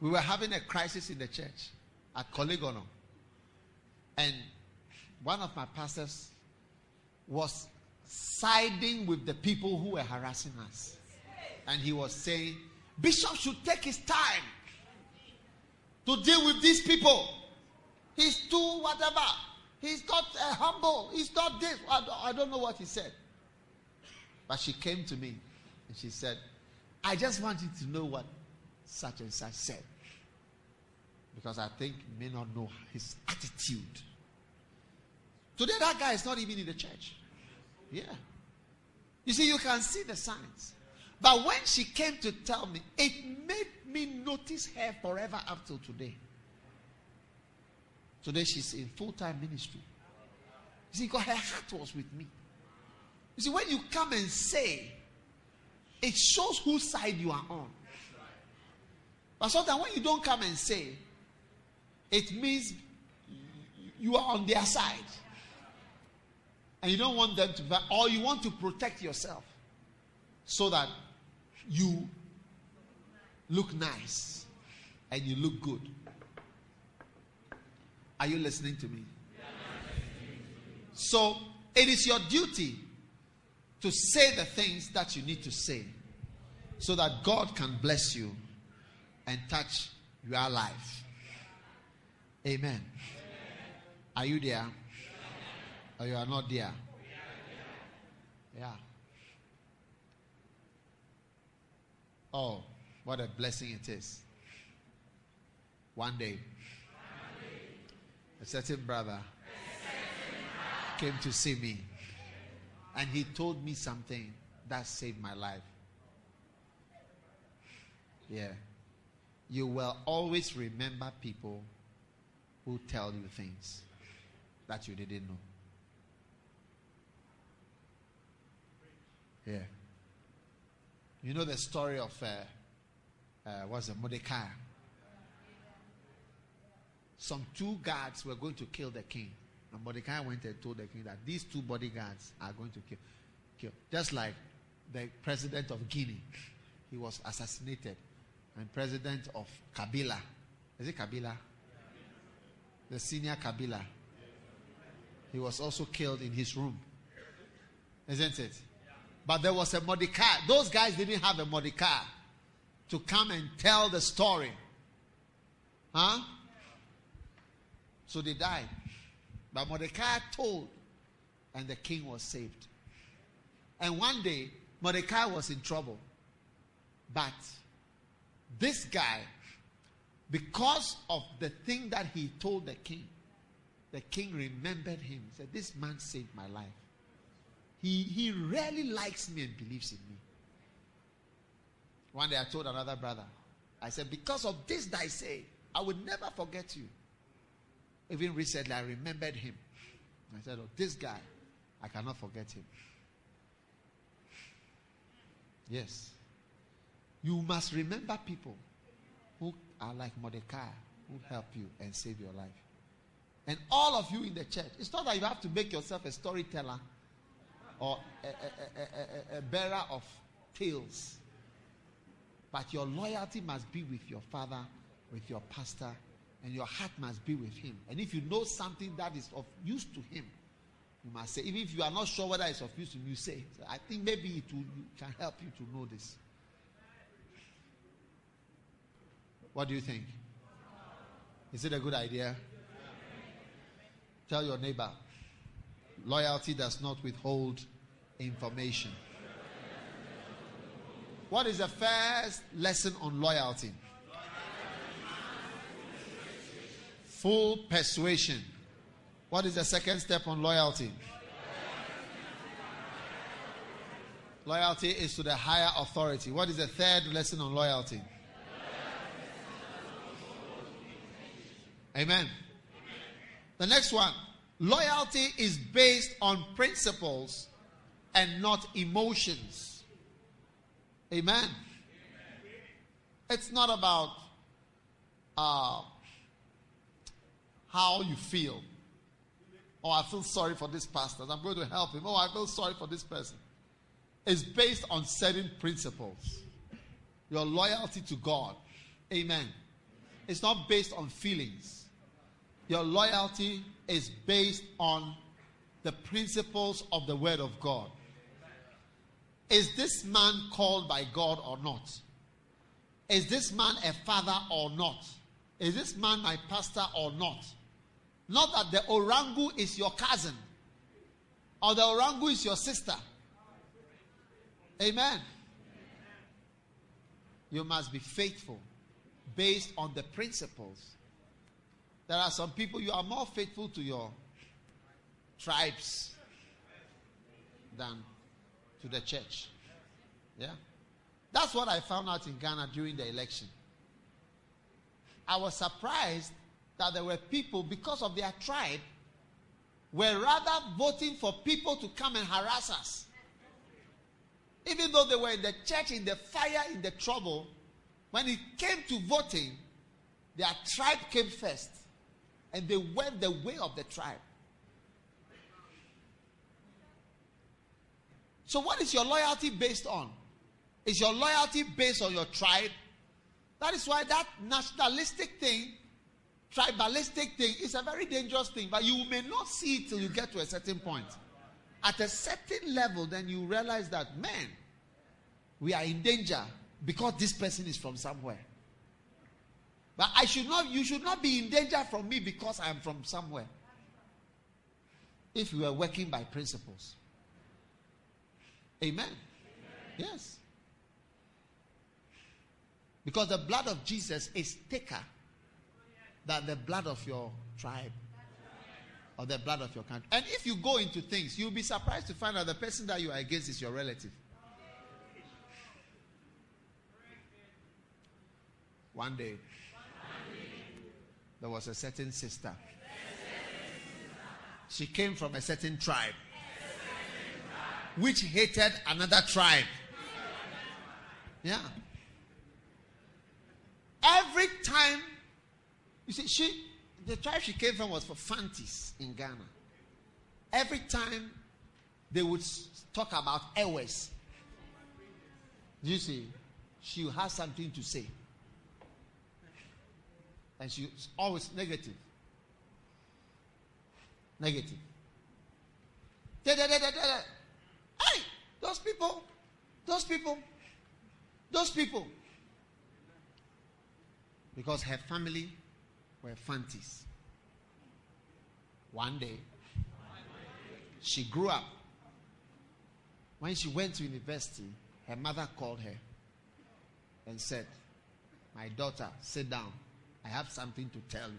S2: We were having a crisis in the church at Coligono. And one of my pastors was siding with the people who were harassing us. And he was saying, Bishop should take his time to deal with these people. He's too whatever. He's not uh, humble. He's not this. I don't, I don't know what he said. But she came to me and she said, I just wanted to know what such and such said. Because I think may not know his attitude. Today, that guy is not even in the church. Yeah. You see, you can see the signs. But when she came to tell me, it made me notice her forever up till today. Today she's in full time ministry. You see, because her heart was with me. You see, when you come and say, it shows whose side you are on. But sometimes when you don't come and say, it means you are on their side. And you don't want them to, or you want to protect yourself. so that you look nice and you look good. Are you listening to me? So it is your duty to say the things that you need to say so that God can bless you and touch your life. Amen. Are you there? Or you are not there? Yeah. Oh, what a blessing it is. One day, a certain brother came to see me and he told me something that saved my life. Yeah. You will always remember people who tell you things that you didn't know. Yeah. You know the story of uh, uh, was it Mordecai? Some two guards were going to kill the king, and Mordecai went and told the king that these two bodyguards are going to kill, kill. Just like the president of Guinea, he was assassinated, and president of Kabila, is it Kabila? The senior Kabila, he was also killed in his room, isn't it? But there was a Mordecai. Those guys didn't have a Mordecai to come and tell the story. Huh? So they died. But Mordecai told, and the king was saved. And one day, Mordecai was in trouble. But this guy, because of the thing that he told the king, the king remembered him. He said, This man saved my life. He, he really likes me and believes in me. One day I told another brother, I said, Because of this that I say, I will never forget you. Even recently, I remembered him. I said, Oh, this guy, I cannot forget him. Yes. You must remember people who are like Mordecai, who help you and save your life. And all of you in the church, it's not that you have to make yourself a storyteller or a, a, a, a, bearer of tales. But your loyalty must be with your father, with your pastor, and your heart must be with him. And if you know something that is of use to him, you must say, even if you are not sure whether it's of use to him, you say, I think maybe it will, can help you to know this. What do you think? Is it a good idea? Tell your neighbor, Loyalty does not withhold information. What is the first lesson on loyalty? Full persuasion. What is the second step on loyalty? Loyalty is to the higher authority. What is the third lesson on loyalty? Amen. The next one Loyalty is based on principles and not emotions. Amen. It's not about uh, how you feel. Oh, I feel sorry for this pastor. I'm going to help him. Oh, I feel sorry for this person. It's based on certain principles. Your loyalty to God. Amen. It's not based on feelings. Your loyalty is based on the principles of the Word of God. Is this man called by God or not? Is this man a father or not? Is this man my pastor or not? Not that the orangu is your cousin or the orangu is your sister. Amen. You must be faithful based on the principles there are some people you are more faithful to your tribes than to the church. Yeah? That's what I found out in Ghana during the election. I was surprised that there were people, because of their tribe, were rather voting for people to come and harass us. Even though they were in the church, in the fire, in the trouble, when it came to voting, their tribe came first and they went the way of the tribe. So, what is your loyalty based on? Is your loyalty based on your tribe? That is why that nationalistic thing, tribalistic thing, is a very dangerous thing. But you may not see it till you get to a certain point. At a certain level, then you realize that, man, we are in danger because this person is from somewhere. But I should not, you should not be in danger from me because I am from somewhere. If you are working by principles. Amen. Amen. Yes. Because the blood of Jesus is thicker than the blood of your tribe or the blood of your country. And if you go into things, you'll be surprised to find out the person that you are against is your relative. One day, there was a certain sister. She came from a certain tribe, which hated another tribe. Yeah. Every time, you see, she, the tribe she came from was for Fantis in Ghana. Every time they would talk about Ewes, you see, she has something to say. And she's always negative. Negative. Da, da, da, da, da. Hey, those people, those people, those people. Because her family were Fantis. One day, she grew up. When she went to university, her mother called her and said, My daughter, sit down. I have something to tell you.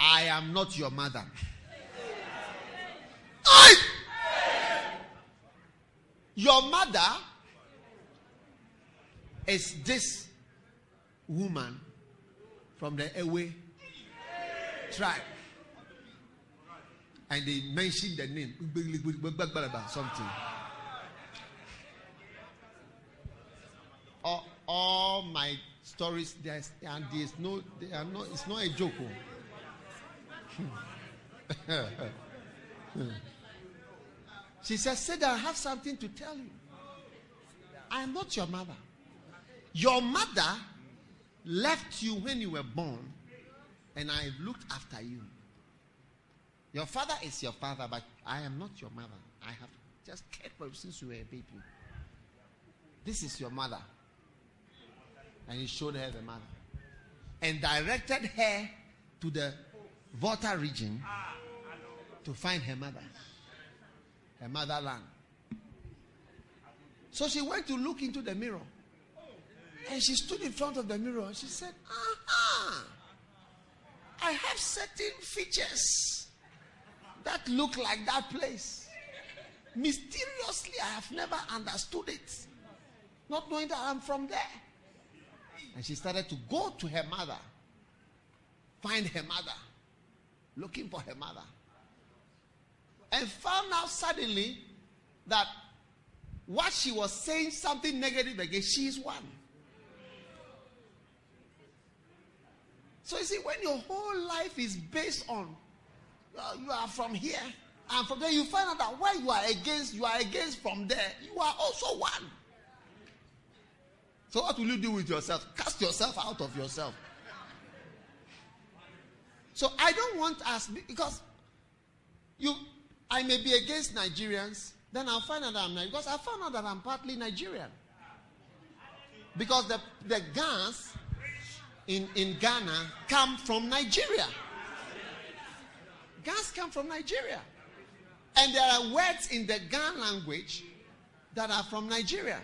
S2: I am not your mother. I, your mother is this woman from the Ewe tribe. And they mentioned the name. Something. All, my stories there's and there's no they are it's not a joke oh. she says said i have something to tell you. I am not your mother. Your mother left you when you were born and i looked after you. Your father is your father but i am not your mother. I have just cared for you since you were a baby. This is your mother and he showed her the mother and directed her to the Volta region to find her mother, her motherland. So she went to look into the mirror. And she stood in front of the mirror and she said, Aha! I have certain features that look like that place. Mysteriously, I have never understood it. Not knowing that I'm from there. And she started to go to her mother, find her mother, looking for her mother. And found out suddenly that what she was saying, something negative against, she is one. So you see, when your whole life is based on uh, you are from here and from there, you find out that when you are against, you are against from there, you are also one. So what will you do with yourself? Cast yourself out of yourself. So I don't want us because you I may be against Nigerians, then I'll find out I'm not because I found out that I'm partly Nigerian. Because the, the Gans in, in Ghana come from Nigeria. Gans come from Nigeria. And there are words in the Gan language that are from Nigeria.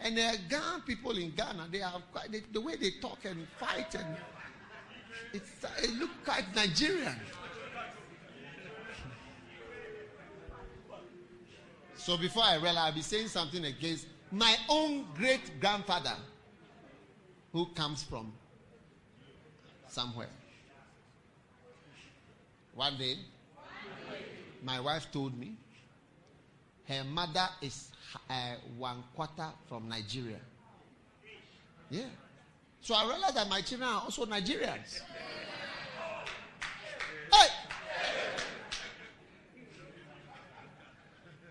S2: And the Ghana people in Ghana, they are quite, they, the way they talk and fight and it's, it look quite Nigerian. So before I realize, I'll be saying something against my own great grandfather who comes from somewhere. One day, my wife told me her mother is uh, one quarter from Nigeria. Yeah. So I realized that my children are also Nigerians. Hey!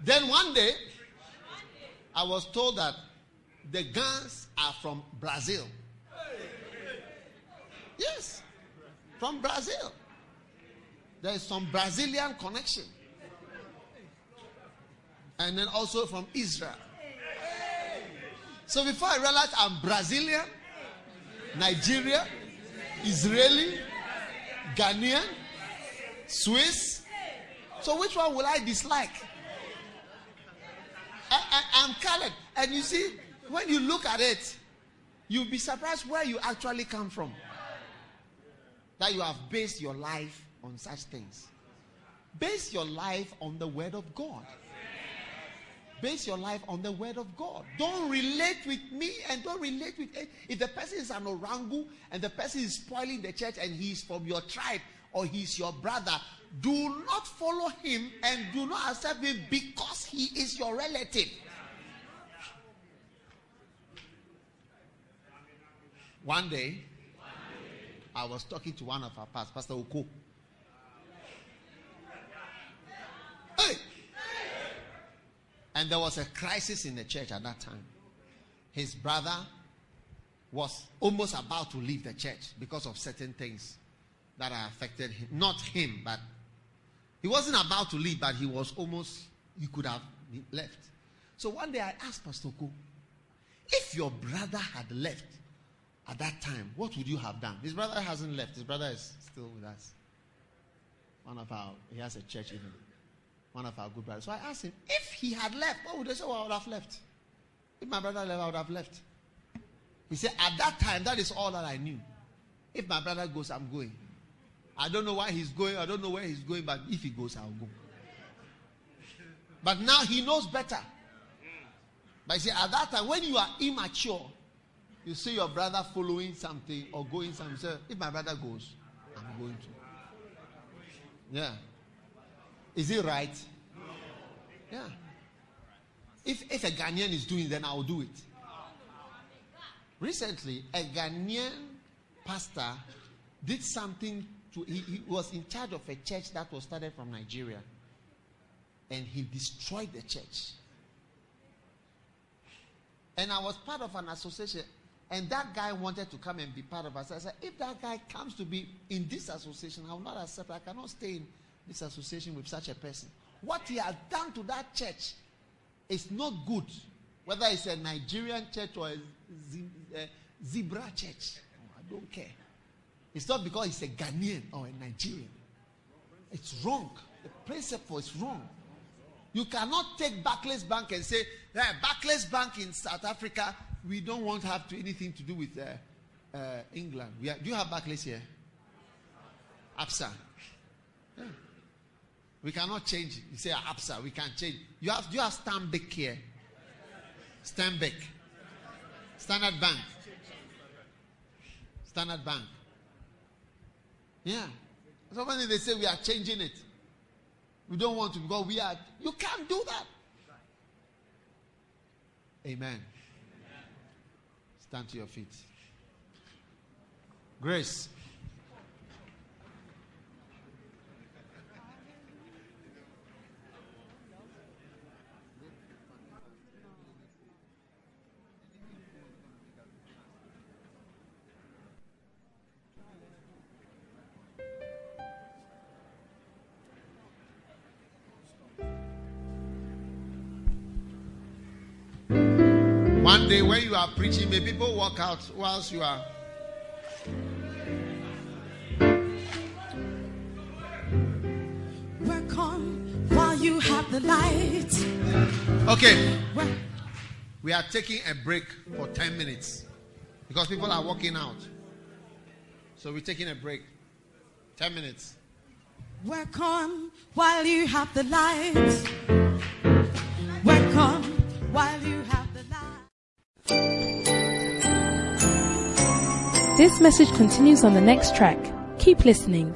S2: Then one day, I was told that the Gans are from Brazil. Yes, from Brazil. There is some Brazilian connection. And then also from Israel. So before I realized I'm Brazilian, Nigeria, Israeli, Ghanaian, Swiss. So which one will I dislike? I, am colored. And you see, when you look at it, you'll be surprised where you actually come from. That you have based your life on such things. Base your life on the Word of God. Base your life on the Word of God. Don't relate with me and don't relate with. If the person is an orangu and the person is spoiling the church and he's from your tribe or he's your brother, do not follow him and do not accept him because he is your relative. One day, I was talking to one of our pastors, Pastor Oko. Hey! And there was a crisis in the church at that time. His brother was almost about to leave the church because of certain things that affected him. Not him, but he wasn't about to leave, but he was almost, he could have left. So one day I asked Pastor Ko, if your brother had left at that time, what would you have done? His brother hasn't left, his brother is still with us. One of our, he has a church even one of our good brothers. So I asked him, if he had left, what would they say? Well, I would have left. If my brother left, I would have left. He said, at that time, that is all that I knew. If my brother goes, I'm going. I don't know why he's going. I don't know where he's going, but if he goes, I'll go. But now he knows better. But see, at that time, when you are immature, you see your brother following something or going somewhere. If my brother goes, I'm going to. Yeah. Is it right? Yeah. If, if a Ghanaian is doing it, then I'll do it. Recently, a Ghanaian pastor did something to, he, he was in charge of a church that was started from Nigeria. And he destroyed the church. And I was part of an association, and that guy wanted to come and be part of us. I said, if that guy comes to be in this association, I will not accept. I cannot stay in this association with such a person. What he has done to that church is not good, whether it's a Nigerian church or a, zebra church. I don't care. It's not because he's a Ghanaian or a Nigerian. It's wrong. The principle is wrong. You cannot take Barclays Bank and say, hey, Barclays Bank in South Africa, we don't want to have to, anything to do with uh, uh, England. Are, do you have Barclays here? ABSA. Yeah. We cannot change. You say ah, ABSA, we can change. You have you have Stanbic here. Stanbic. Standard Bank. Standard Bank. Yeah. So they say we are changing it, we don't want to because we are. You can't do that. Amen. Stand to your feet. Grace. One day when you are preaching, may people walk out whilst you are.
S4: Work on while you have the light.
S2: Okay. We are taking a break for 10 minutes because people are walking out. So we're taking a break. 10 minutes.
S4: Work on while you have the light. Work on while you
S1: This message continues on the next track. Keep listening.